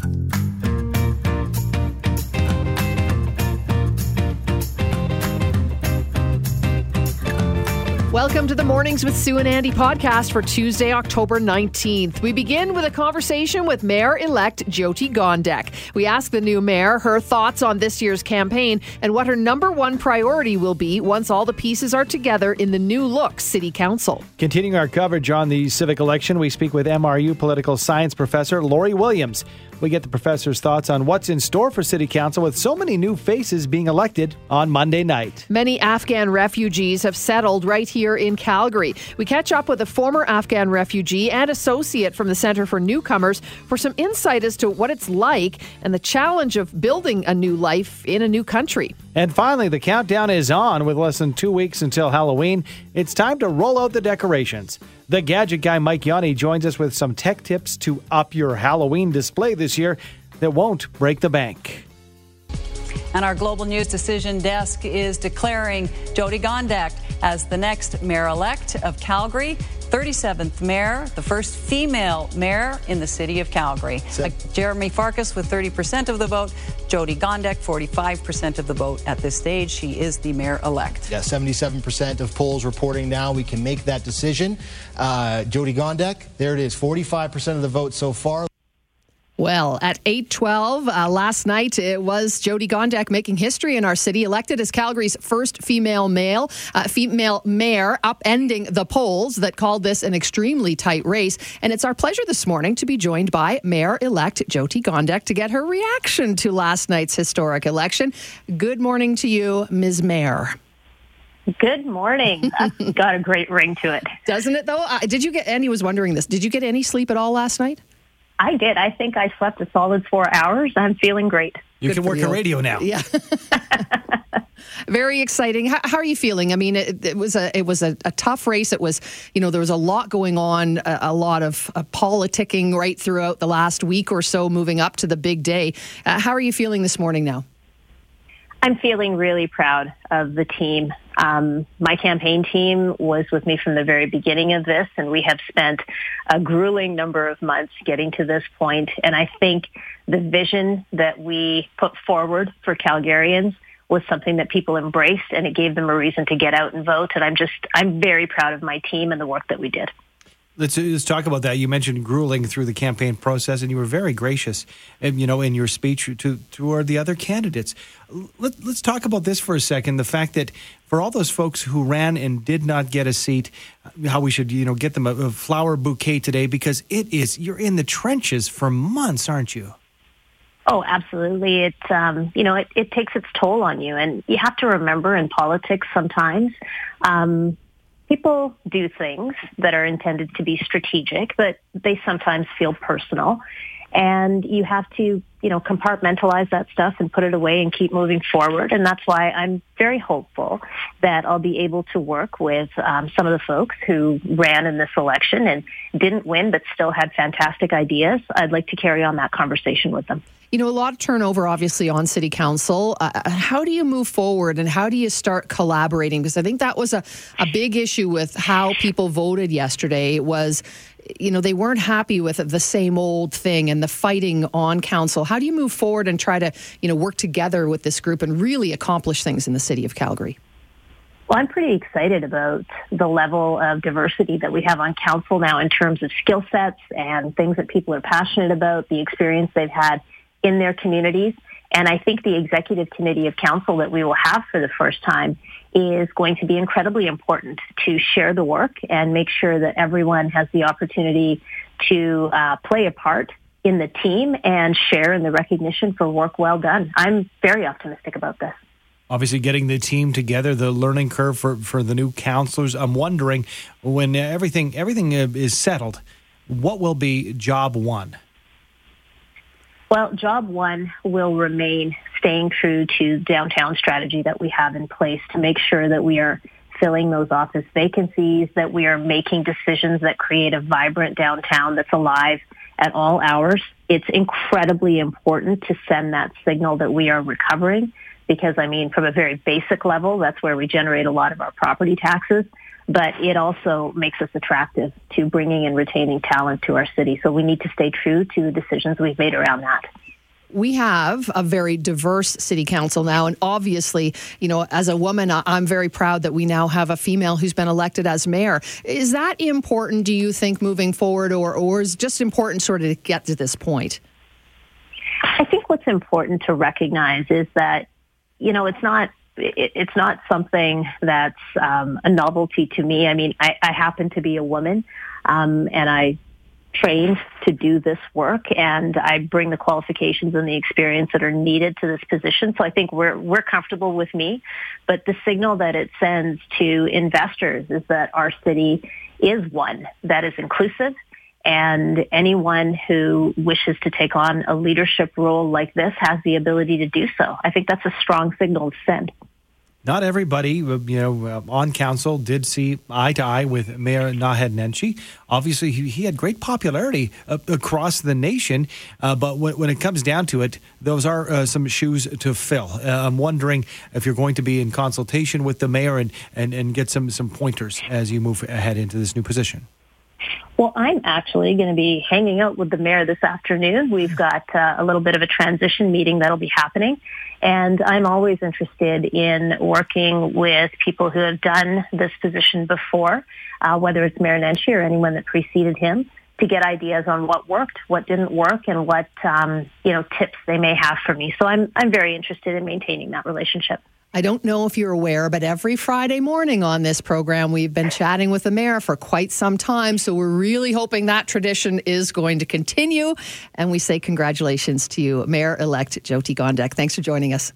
Thank you. Welcome to the Mornings with Sue and Andy podcast for Tuesday, October 19th. We begin with a conversation with Mayor elect Jyoti Gondek. We ask the new mayor her thoughts on this year's campaign and what her number one priority will be once all the pieces are together in the new look City Council. Continuing our coverage on the civic election, we speak with MRU political science professor Lori Williams. We get the professor's thoughts on what's in store for City Council with so many new faces being elected on Monday night. Many Afghan refugees have settled right here in Calgary. We catch up with a former Afghan refugee and associate from the Center for Newcomers for some insight as to what it's like and the challenge of building a new life in a new country. And finally, the countdown is on with less than two weeks until Halloween. It's time to roll out the decorations. The gadget guy Mike Yanni joins us with some tech tips to up your Halloween display this year that won't break the bank. And our Global News Decision Desk is declaring Jyoti Gondek as the next mayor elect of Calgary. 37th mayor, the first female mayor in the city of Calgary. Like Jeremy Farkas with 30% of the vote, Jyoti Gondek 45% of the vote at this stage. She is the mayor elect. Yeah, 77% of polls reporting now we can make that decision. Uh, Jyoti Gondek, there it is, 45% of the vote so far. Well, at 8:12 uh, last night, it was Jyoti Gondek making history in our city, elected as Calgary's first female male uh, female mayor, upending the polls that called this an extremely tight race. And it's our pleasure this morning to be joined by Mayor-elect Jyoti Gondek to get her reaction to last night's historic election. Good morning to you, Ms. Mayor. Good morning. Got a great ring to it. Doesn't it though? Uh, did you get? Andy was wondering this. Did you get any sleep at all last night? I did. I think I slept a solid four hours. I'm feeling great. You Good can work you. a radio now. Yeah. Very exciting. How, how, are you feeling? I mean, it, it was a it was a, a, tough race. It was, you know, there was a lot going on, a, a lot of uh, politicking right throughout the last week or so, moving up to the big day. Uh, how are you feeling this morning now? I'm feeling really proud of the team. Um, my campaign team was with me from the very beginning of this, and we have spent a grueling number of months getting to this point. And I think the vision that we put forward for Calgarians was something that people embraced, and it gave them a reason to get out and vote. And I'm just, I'm very proud of my team and the work that we did. Let's, let's talk about that. You mentioned grueling through the campaign process, and you were very gracious, you know, in your speech to toward the other candidates. Let, let's talk about this for a second. The fact that for all those folks who ran and did not get a seat, how we should, you know, get them a, a flower bouquet today because it is you're in the trenches for months, aren't you? Oh, absolutely. It, um, you know, it, it takes its toll on you. And you have to remember in politics sometimes, um, people do things that are intended to be strategic, but they sometimes feel personal. And you have to, you know, compartmentalize that stuff and put it away and keep moving forward. And that's why I'm very hopeful that I'll be able to work with um, some of the folks who ran in this election and didn't win, but still had fantastic ideas. I'd like to carry on that conversation with them. You know, a lot of turnover, obviously, on city council. Uh, how do you move forward and how do you start collaborating? Because I think that was a, a big issue with how people voted yesterday was, you know, they weren't happy with the same old thing and the fighting on council. How do you move forward and try to, you know, work together with this group and really accomplish things in the city of Calgary? Well, I'm pretty excited about the level of diversity that we have on council now in terms of skill sets and things that people are passionate about, the experience they've had in their communities. And I think the executive committee of council that we will have for the first time is going to be incredibly important to share the work and make sure that everyone has the opportunity to uh, play a part in the team and share in the recognition for work well done. I'm very optimistic about this. Obviously, getting the team together, the learning curve for, for the new counselors. I'm wondering when everything everything uh, is settled, what will be job one? Well, job one will remain staying true to downtown strategy that we have in place to make sure that we are filling those office vacancies, that we are making decisions that create a vibrant downtown that's alive at all hours. It's incredibly important to send that signal that we are recovering because I mean, from a very basic level, that's where we generate a lot of our property taxes. But it also makes us attractive to bringing and retaining talent to our city. So we need to stay true to the decisions we've made around that we have a very diverse city council now. And obviously, you know, as a woman, I'm very proud that we now have a female who's been elected as mayor. Is that important, do you think, moving forward, or, or is just important sort of to get to this point? I think what's important to recognize is that, you know, it's not it's not something that's um, a novelty to me. I mean, I, I happen to be a woman, um, and I trained to do this work and I bring the qualifications and the experience that are needed to this position. So I think we're, we're comfortable with me, but the signal that it sends to investors is that our city is one that is inclusive and anyone who wishes to take on a leadership role like this has the ability to do so. I think that's a strong signal to send not everybody, uh, you know, uh, on council did see eye to eye with Mayor Naheed Nenshi. Obviously, he, he had great popularity uh, across the nation, uh, but when, when, it comes down to it, those are uh, some shoes to fill. Uh, I'm wondering if you're going to be in consultation with the mayor and, and, and get some, some pointers as you move ahead into this new position. Well, I'm actually going to be hanging out with the mayor this afternoon. We've got uh, a little bit of a transition meeting that'll be happening. And I'm always interested in working with people who have done this position before, uh, whether it's Mayor Nenshi or anyone that preceded him, to get ideas on what worked, what didn't work, and what um, you know tips they may have for me. So I'm I'm very interested in maintaining that relationship. I don't know if you're aware, but every Friday morning on this program, we've been chatting with the mayor for quite some time. So we're really hoping that tradition is going to continue. And we say congratulations to you, Mayor elect Jyoti Gondek. Thanks for joining us.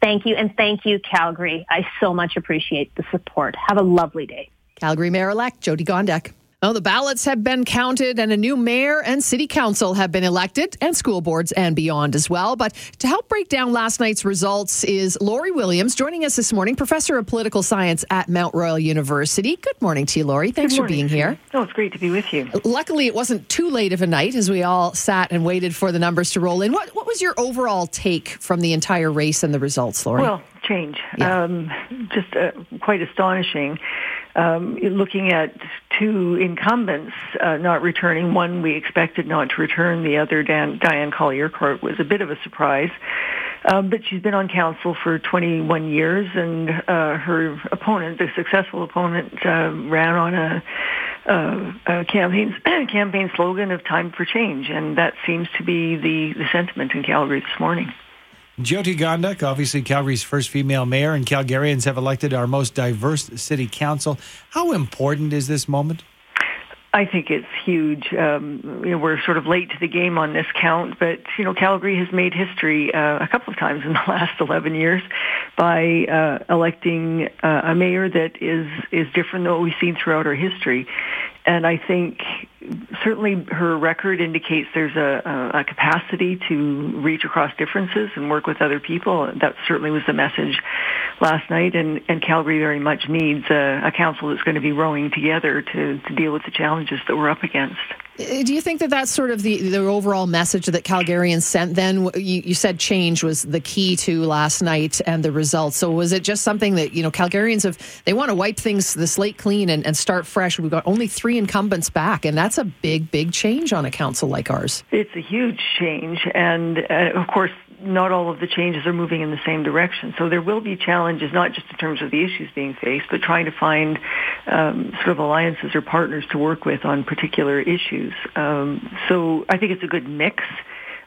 Thank you. And thank you, Calgary. I so much appreciate the support. Have a lovely day. Calgary Mayor elect Jyoti Gondek. Well, the ballots have been counted and a new mayor and city council have been elected and school boards and beyond as well. But to help break down last night's results is Lori Williams joining us this morning, professor of political science at Mount Royal University. Good morning to you, Lori. Thanks for being here. Oh, it's great to be with you. Luckily, it wasn't too late of a night as we all sat and waited for the numbers to roll in. What, what was your overall take from the entire race and the results, Lori? Well, change. Yeah. Um, just uh, quite astonishing um, looking at two incumbents uh, not returning. One we expected not to return. The other, Dan, Diane Colley-Urquhart, was a bit of a surprise. Um, but she's been on council for 21 years, and uh, her opponent, the successful opponent, uh, ran on a, a, a campaign campaign slogan of "Time for Change," and that seems to be the, the sentiment in Calgary this morning. Jyoti Gondek, obviously Calgary's first female mayor, and Calgarians have elected our most diverse city council. How important is this moment? I think it's huge. Um, you know, we're sort of late to the game on this count, but you know, Calgary has made history uh, a couple of times in the last 11 years by uh, electing uh, a mayor that is is different than what we've seen throughout our history. And I think certainly her record indicates there's a, a, capacity to reach across differences and work with other people. That certainly was the message last night. And, and Calgary very much needs a, a council that's going to be rowing together to, to deal with the challenges that we're up against. Uh, do you think that that's sort of the, the overall message that Calgarians sent then? You, you, said change was the key to last night and the results. So was it just something that, you know, Calgarians have, they want to wipe things, the slate clean and, and start fresh. We've got only three incumbents back, and that's a big, big change on a council like ours. It's a huge change. And uh, of course, not all of the changes are moving in the same direction. So there will be challenges, not just in terms of the issues being faced, but trying to find um, sort of alliances or partners to work with on particular issues. Um, so I think it's a good mix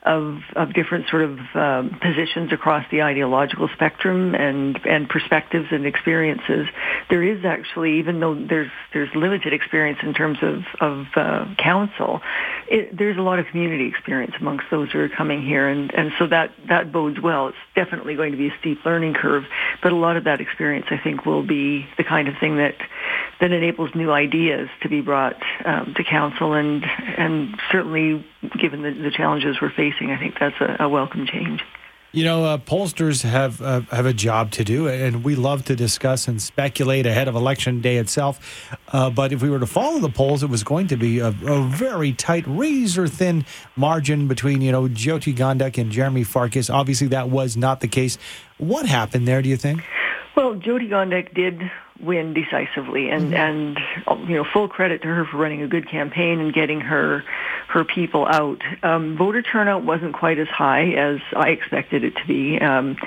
of, of different sort of um, positions across the ideological spectrum and, and perspectives and experiences. There is actually, even though there's there's limited experience in terms of of uh, council, it, there's a lot of community experience amongst those who are coming here, and and so that that bodes well. It's definitely going to be a steep learning curve, but a lot of that experience, I think, will be the kind of thing that that enables new ideas to be brought um, to council, and and certainly given the, the challenges we're facing, I think that's a, a welcome change. You know, uh, pollsters have uh, have a job to do, and we love to discuss and speculate ahead of election day itself. Uh, but if we were to follow the polls, it was going to be a, a very tight, razor thin margin between you know Jyoti Gondek and Jeremy Farkas. Obviously, that was not the case. What happened there? Do you think? Well, Jyoti Gondek did win decisively, and and you know full credit to her for running a good campaign and getting her her people out. Um, voter turnout wasn't quite as high as I expected it to be. Um,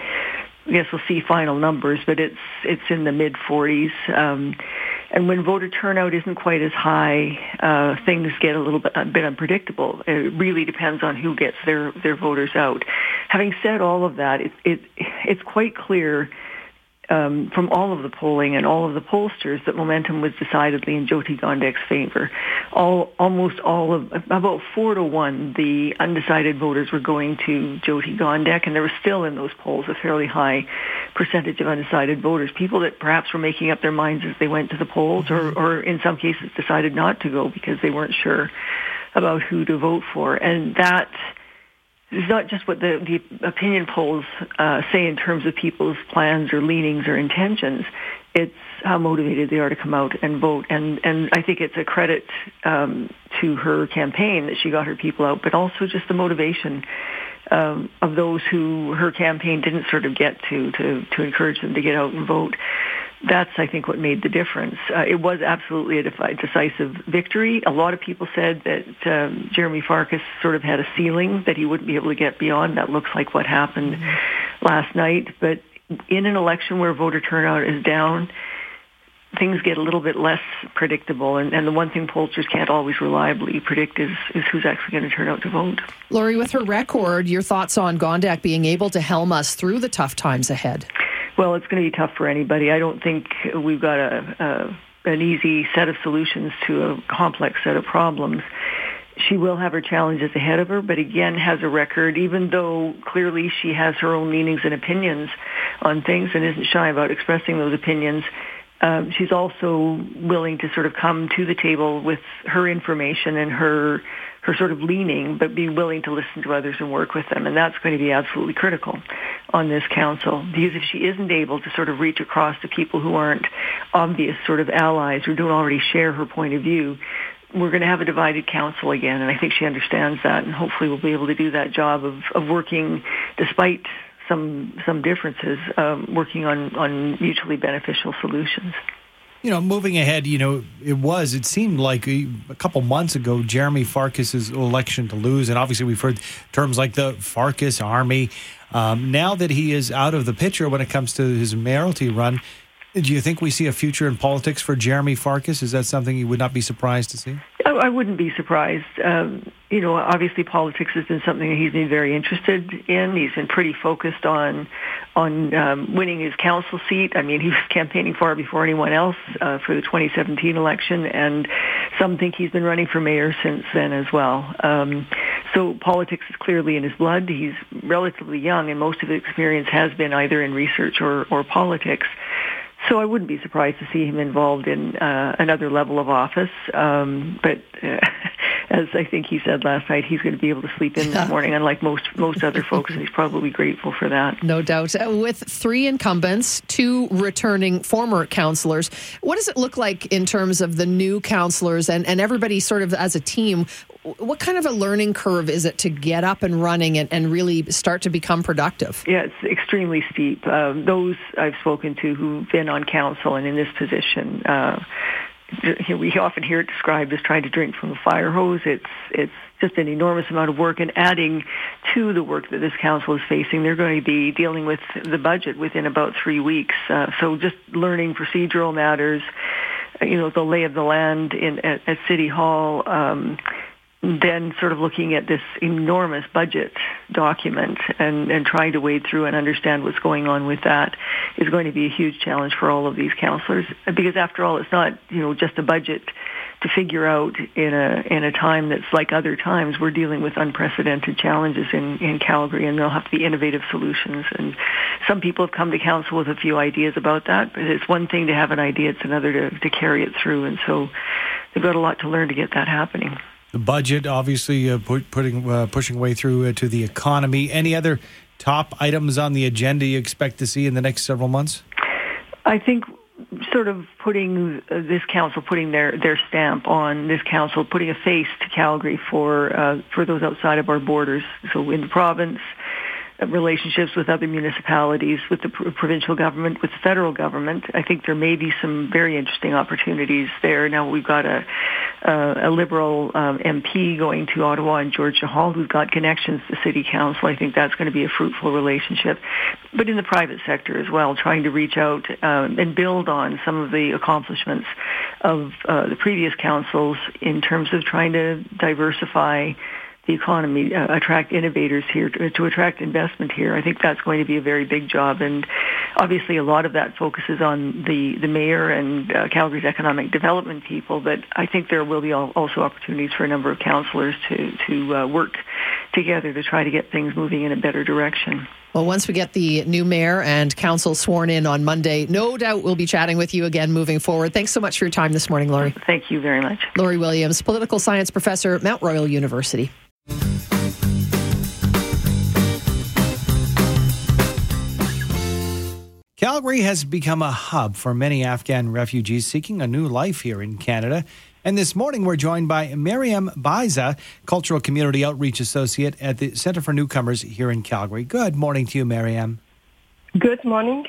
I guess we'll see final numbers, but it's it's in the mid 40s. Um, and when voter turnout isn't quite as high, uh, things get a little bit, a bit unpredictable. It really depends on who gets their their voters out. Having said all of that, it, it it's quite clear um, from all of the polling and all of the pollsters that momentum was decidedly in Jyoti Gondek's favor. All, almost all of, about four to one, the undecided voters were going to Jyoti Gondek, and there was still in those polls a fairly high percentage of undecided voters, people that perhaps were making up their minds as they went to the polls, or, or in some cases decided not to go because they weren't sure about who to vote for. And that it's not just what the, the opinion polls uh, say in terms of people's plans or leanings or intentions. It's how motivated they are to come out and vote. And, and I think it's a credit um, to her campaign that she got her people out, but also just the motivation um, of those who her campaign didn't sort of get to, to, to encourage them to get out and vote that's, I think, what made the difference. Uh, it was absolutely a decisive victory. A lot of people said that um, Jeremy Farkas sort of had a ceiling that he wouldn't be able to get beyond. That looks like what happened mm-hmm. last night. But in an election where voter turnout is down, things get a little bit less predictable. And, and, the one thing pollsters can't always reliably predict is, is who's actually going to turn out to vote. Lori, with her record, your thoughts on Gondek being able to helm us through the tough times ahead? Well, it's going to be tough for anybody. I don't think we've got a, a an easy set of solutions to a complex set of problems. She will have her challenges ahead of her, but again has a record, even though clearly she has her own leanings and opinions on things and isn't shy about expressing those opinions. Um, she's also willing to sort of come to the table with her information and her her sort of leaning, but be willing to listen to others and work with them. And that's going to be absolutely critical on this council because if she isn't able to sort of reach across to people who aren't obvious sort of allies who don't already share her point of view, we're going to have a divided council again. And I think she understands that and hopefully we'll be able to do that job of, of working despite some some differences, um, working on, on mutually beneficial solutions you know, moving ahead, you know, it was, it seemed like a, a, couple months ago, Jeremy Farkas's election to lose. And obviously, we've heard terms like the Farkas Army. Um, now that he is out of the picture when it comes to his mayoralty run, do you think we see a future in politics for Jeremy Farkas? Is that something you would not be surprised to see? I wouldn't be surprised. Um, you know, obviously politics has been something that he's been very interested in. He's been pretty focused on on um, winning his council seat. I mean, he was campaigning far before anyone else uh, for the 2017 election, and some think he's been running for mayor since then as well. Um, so politics is clearly in his blood. He's relatively young, and most of his experience has been either in research or, or politics. So I wouldn't be surprised to see him involved in uh, another level of office. Um, but uh, as I think he said last night, he's going to be able to sleep in this morning, unlike most most other folks, and he's probably grateful for that. No doubt. Uh, with three incumbents, two returning former councillors, what does it look like in terms of the new councillors and, and everybody sort of as a team? What kind of a learning curve is it to get up and running and, and really start to become productive? Yeah, it's extremely steep. Um, those I've spoken to who've been on council and in this position, uh, we often hear it described as trying to drink from a fire hose. It's it's just an enormous amount of work, and adding to the work that this council is facing, they're going to be dealing with the budget within about three weeks. Uh, so just learning procedural matters, you know, the lay of the land in at, at City Hall. Um, then sort of looking at this enormous budget document and, and trying to wade through and understand what's going on with that is going to be a huge challenge for all of these counselors. Because after all it's not you know just a budget to figure out in a in a time that's like other times. We're dealing with unprecedented challenges in in Calgary and there'll have to be innovative solutions. And some people have come to council with a few ideas about that but it's one thing to have an idea it's another to to carry it through. And so they've got a lot to learn to get that happening the budget, obviously, uh, put, putting uh, pushing way through uh, to the economy. Any other top items on the agenda you expect to see in the next several months? I think sort of putting uh, this council putting their their stamp on this council putting a face to Calgary for uh, for those outside of our borders so in the province relationships with other municipalities, with the provincial government, with the federal government. I think there may be some very interesting opportunities there. Now we've got a a, a Liberal um, MP going to Ottawa and George Chahal who's got connections to City Council. I think that's going to be a fruitful relationship. But in the private sector as well, trying to reach out um, and build on some of the accomplishments of uh, the previous councils in terms of trying to diversify the economy, uh, attract innovators here, to, to, attract investment here. I think that's going to be a very big job, and obviously a lot of that focuses on the the mayor and uh, Calgary's economic development people. But I think there will be also opportunities for a number of councillors to to uh, work together to try to get things moving in a better direction. Well, once we get the new mayor and council sworn in on Monday, no doubt we'll be chatting with you again moving forward. Thanks so much for your time this morning, Lori. Thank you very much. Lori Williams, political science professor, at Mount Royal University. Calgary has become a hub for many Afghan refugees seeking a new life here in Canada. And this morning, we're joined by Miriam Baiza, Cultural Community Outreach Associate at the Center for Newcomers here in Calgary. Good morning to you, Miriam. Good morning.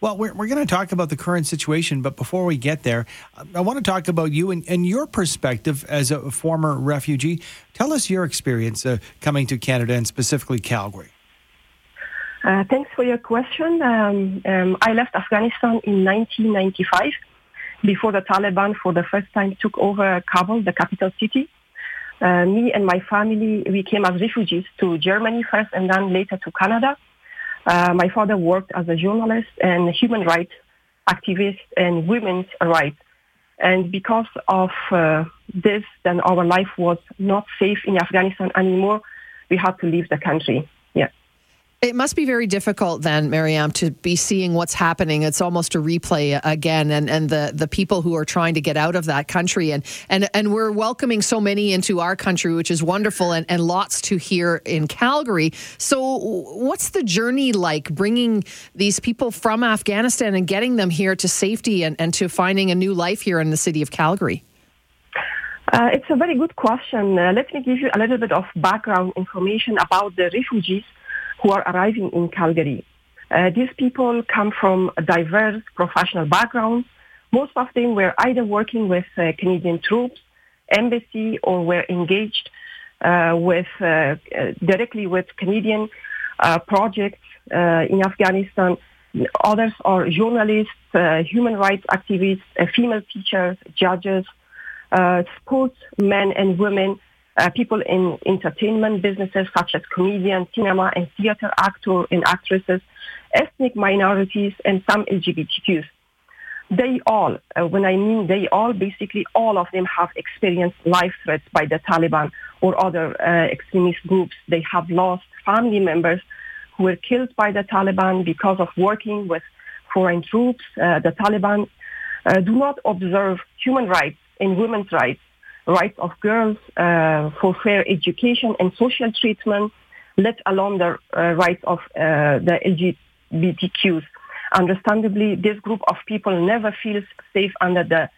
Well, we're, we're going to talk about the current situation, but before we get there, I want to talk about you and, and your perspective as a former refugee. Tell us your experience uh, coming to Canada and specifically Calgary. Uh, thanks for your question. Um, um, I left Afghanistan in 1995 before the Taliban for the first time took over Kabul, the capital city. Uh, me and my family, we came as refugees to Germany first and then later to Canada. Uh, my father worked as a journalist and human rights activist and women's rights. And because of uh, this, then our life was not safe in Afghanistan anymore. We had to leave the country. It must be very difficult then, Mariam, to be seeing what's happening. It's almost a replay again, and, and the, the people who are trying to get out of that country. And, and, and we're welcoming so many into our country, which is wonderful, and, and lots to hear in Calgary. So, what's the journey like bringing these people from Afghanistan and getting them here to safety and, and to finding a new life here in the city of Calgary? Uh, it's a very good question. Uh, let me give you a little bit of background information about the refugees who are arriving in Calgary. Uh, these people come from diverse professional backgrounds. Most of them were either working with uh, Canadian troops, embassy, or were engaged uh, with uh, uh, directly with Canadian uh, projects in Afghanistan. Others are journalists, human rights activists, female teachers, judges, sportsmen and women, uh, people in entertainment businesses such as comedians, cinema and theater actors and actresses, ethnic minorities, and some LGBTQs. They all, uh, when I mean they all, basically all of them have experienced life threats by the Taliban or other uh, extremist groups. They have lost family members who were killed by the Taliban because of working with foreign troops. Uh, the Taliban uh, do not observe human rights and women's rights rights of girls uh, for fair education and social treatment, let alone the uh, rights of uh, the LGBTQs. Understandably, this group of people never feels safe under the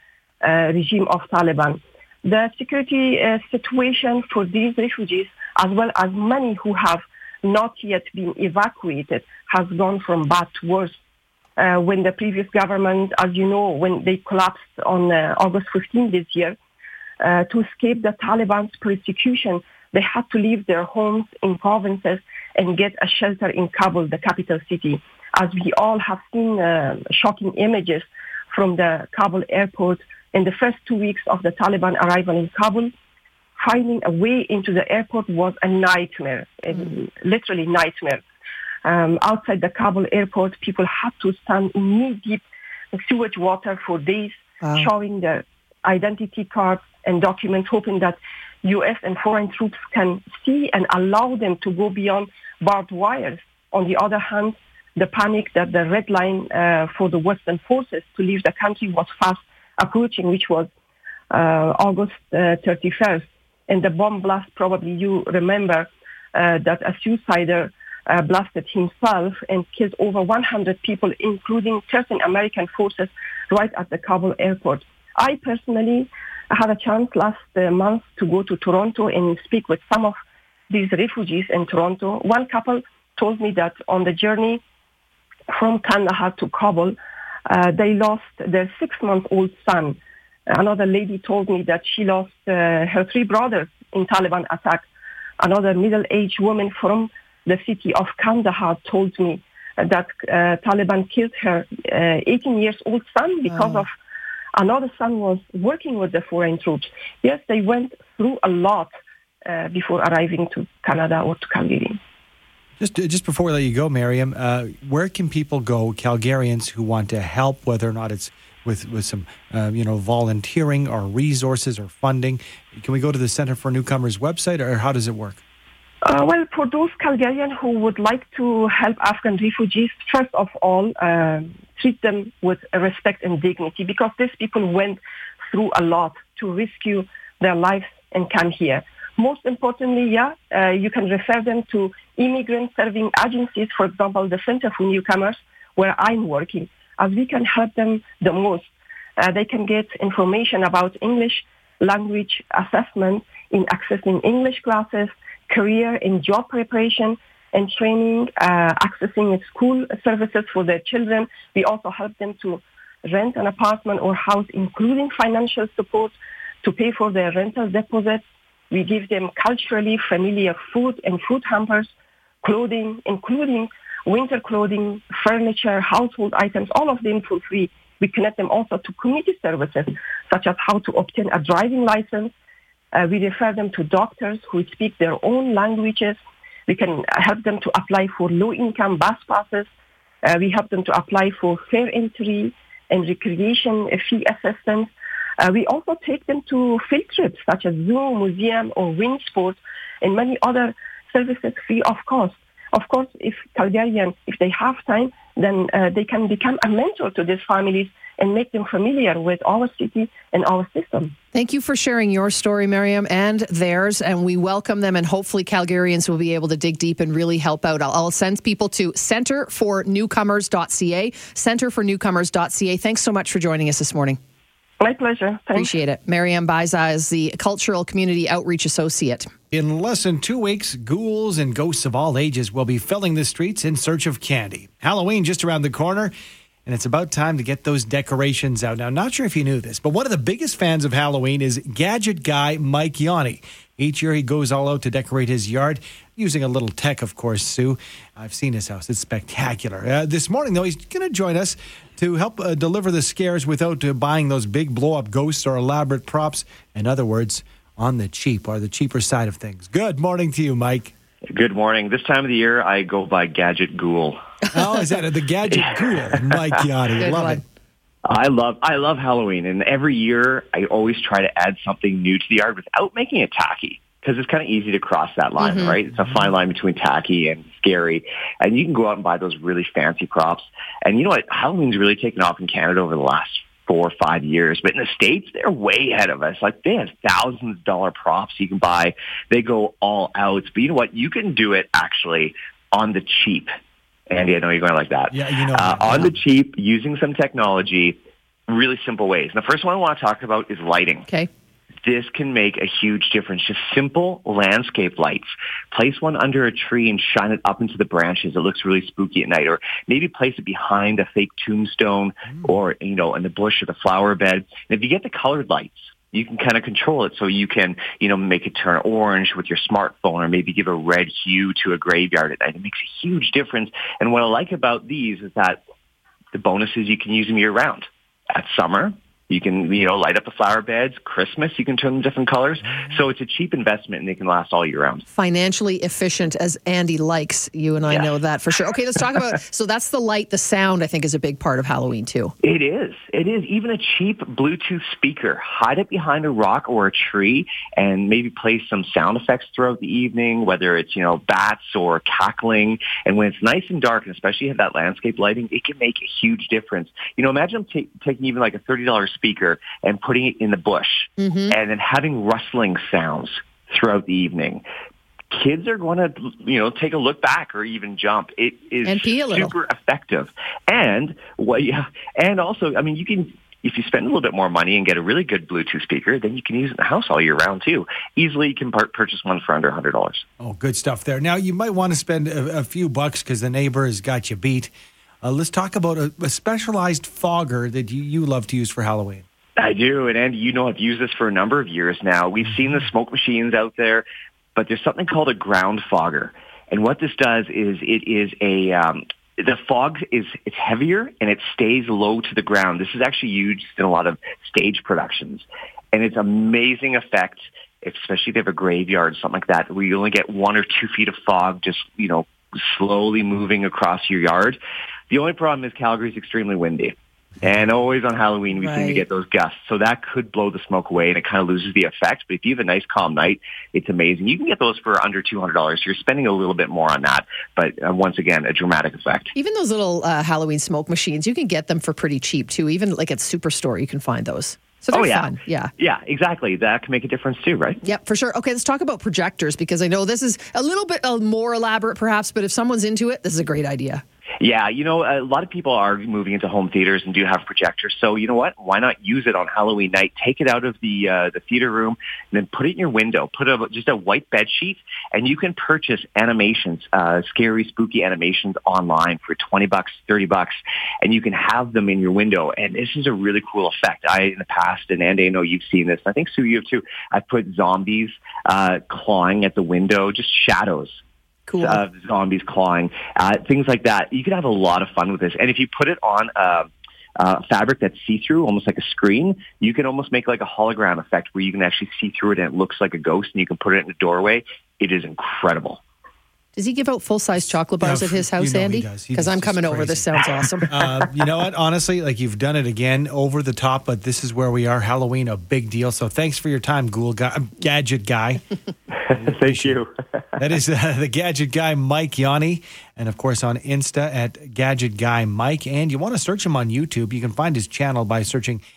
uh, regime of Taliban. The security uh, situation for these refugees, as well as many who have not yet been evacuated, has gone from bad to worse. Uh, when the previous government, as you know, when they collapsed on August 15 this year, uh, to escape the Taliban's persecution, they had to leave their homes in provinces and get a shelter in Kabul, the capital city. As we all have seen uh, shocking images from the Kabul airport in the first two weeks of the Taliban arrival in Kabul, finding a way into the airport was a nightmare, mm. literally nightmare. Um, outside the Kabul airport, people had to stand in knee-deep sewage water for days, wow. showing their identity cards and documents, hoping that U.S. and foreign troops can see and allow them to go beyond barbed wires. On the other hand, the panic that the red line uh, for the Western forces to leave the country was fast approaching, which was uh, August uh, 31st. And the bomb blast, probably you remember uh, that a suicider uh, blasted himself and killed over 100 people, including 13 American forces, right at the Kabul airport. I personally I had a chance last uh, month to go to Toronto and speak with some of these refugees in Toronto. One couple told me that on the journey from Kandahar to Kabul, uh, they lost their six-month-old son. Another lady told me that she lost uh, her three brothers in Taliban attack. Another middle-aged woman from the city of Kandahar told me that uh, Taliban killed her 18 uh, years old son because oh. of another son was working with the foreign troops. Yes, they went through a lot uh, before arriving to Canada or to Calgary. Just, just before we let you go, Miriam, uh, where can people go, Calgarians who want to help, whether or not it's with, with some, uh, you know, volunteering or resources or funding? Can we go to the Center for Newcomers website, or how does it work? Uh, well, for those Calgarians who would like to help Afghan refugees, first of all, uh, treat them with respect and dignity because these people went through a lot to rescue their lives and come here. Most importantly, yeah, uh, you can refer them to immigrant serving agencies, for example, the Center for Newcomers, where I'm working, as we can help them the most. Uh, they can get information about English language assessment in accessing English classes, career and job preparation and training, uh, accessing school services for their children. We also help them to rent an apartment or house, including financial support to pay for their rental deposits. We give them culturally familiar food and food hampers, clothing, including winter clothing, furniture, household items, all of them for free. We connect them also to community services, such as how to obtain a driving license. Uh, we refer them to doctors who speak their own languages. We can help them to apply for low-income bus passes. Uh, we help them to apply for fair entry and recreation fee assistance. Uh, we also take them to field trips such as zoo, museum, or wind sports, and many other services free of cost. Of course, if Calgarian, if they have time, then uh, they can become a mentor to these families and make them familiar with our city and our system. Thank you for sharing your story, Miriam, and theirs. And we welcome them, and hopefully, Calgarians will be able to dig deep and really help out. I'll, I'll send people to centerfornewcomers.ca, centerfornewcomers.ca. Thanks so much for joining us this morning. My pleasure. Thanks. Appreciate it. Mariam Baiza is the Cultural Community Outreach Associate. In less than two weeks, ghouls and ghosts of all ages will be filling the streets in search of candy. Halloween just around the corner, and it's about time to get those decorations out. Now, not sure if you knew this, but one of the biggest fans of Halloween is gadget guy Mike Yanni. Each year he goes all out to decorate his yard using a little tech, of course, Sue. I've seen his house. It's spectacular. Uh, this morning, though, he's going to join us to help uh, deliver the scares without uh, buying those big blow up ghosts or elaborate props. In other words, on the cheap or the cheaper side of things. Good morning to you, Mike. Good morning. This time of the year, I go by Gadget Ghoul. Oh, is that the Gadget Ghoul? Mike Yanni. Love one. it. I love I love Halloween, and every year I always try to add something new to the yard without making it tacky because it's kind of easy to cross that line, mm-hmm. right? It's a fine line between tacky and scary, and you can go out and buy those really fancy props. And you know what? Halloween's really taken off in Canada over the last four or five years, but in the states they're way ahead of us. Like they have thousands of dollar props you can buy. They go all out, but you know what? You can do it actually on the cheap. Andy, I know you're going to like that. Yeah, you know. Uh, on the cheap, using some technology, really simple ways. And the first one I want to talk about is lighting. Okay this can make a huge difference. Just simple landscape lights. Place one under a tree and shine it up into the branches. It looks really spooky at night. Or maybe place it behind a fake tombstone mm. or, you know, in the bush or the flower bed. And if you get the colored lights, you can kind of control it so you can, you know, make it turn orange with your smartphone or maybe give a red hue to a graveyard at night. It makes a huge difference. And what I like about these is that the bonuses you can use them year round. At summer, you can, you know, light up the flower beds. Christmas, you can turn them different colors. So it's a cheap investment and they can last all year round. Financially efficient as Andy likes. You and I yeah. know that for sure. Okay, let's talk about, so that's the light, the sound, I think is a big part of Halloween too. It is. It is. Even a cheap Bluetooth speaker. Hide it behind a rock or a tree and maybe play some sound effects throughout the evening, whether it's, you know, bats or cackling. And when it's nice and dark, and especially have that landscape lighting, it can make a huge difference. You know, imagine t- taking even like a $30 speaker and putting it in the bush mm-hmm. and then having rustling sounds throughout the evening kids are going to, you know, take a look back or even jump. It is super effective. And what, yeah, and also, I mean, you can if you spend a little bit more money and get a really good Bluetooth speaker, then you can use it in the house all year round too. Easily, you can par- purchase one for under hundred dollars. Oh, good stuff there. Now you might want to spend a, a few bucks because the neighbor has got you beat. Uh, let's talk about a, a specialized fogger that you, you love to use for Halloween. I do, and Andy, you know I've used this for a number of years now. We've seen the smoke machines out there, but there's something called a ground fogger, and what this does is it is a um, the fog is it's heavier and it stays low to the ground. This is actually used in a lot of stage productions, and it's amazing effect, especially if you have a graveyard, or something like that, where you only get one or two feet of fog, just you know, slowly moving across your yard. The only problem is Calgary is extremely windy. And always on Halloween, we seem to get those gusts. So that could blow the smoke away and it kind of loses the effect. But if you have a nice calm night, it's amazing. You can get those for under $200. You're spending a little bit more on that. But uh, once again, a dramatic effect. Even those little uh, Halloween smoke machines, you can get them for pretty cheap too. Even like at Superstore, you can find those. So they're oh, yeah. fun. Yeah. Yeah, exactly. That can make a difference too, right? Yep, for sure. Okay, let's talk about projectors because I know this is a little bit uh, more elaborate, perhaps, but if someone's into it, this is a great idea. Yeah, you know, a lot of people are moving into home theaters and do have projectors. So you know what? Why not use it on Halloween night? Take it out of the uh, the theater room and then put it in your window. Put a, just a white bed sheet, and you can purchase animations, uh, scary, spooky animations online for twenty bucks, thirty bucks, and you can have them in your window. And this is a really cool effect. I in the past, and Andy, I know you've seen this. I think Sue, you have too. I put zombies uh, clawing at the window, just shadows Cool. uh, zombies clawing, uh, things like that. You can have a lot of fun with this. And if you put it on uh, uh, fabric that's see-through, almost like a screen, you can almost make like a hologram effect where you can actually see through it and it looks like a ghost and you can put it in a doorway. It is incredible. Does he give out full size chocolate bars Yeah, at his you house, know Andy? Because. I'm coming over. This sounds awesome. Uh, you know what? Honestly, like you've done it again, over the top, but this is where we are. Halloween, a big deal. So thanks for your time, Ghoul guy, Gadget Guy. Thank you. That is uh, the Gadget Guy, Mike Yanni. And of course, on Insta at Gadget Guy Mike. And you want to search him on YouTube, you can find his channel by searching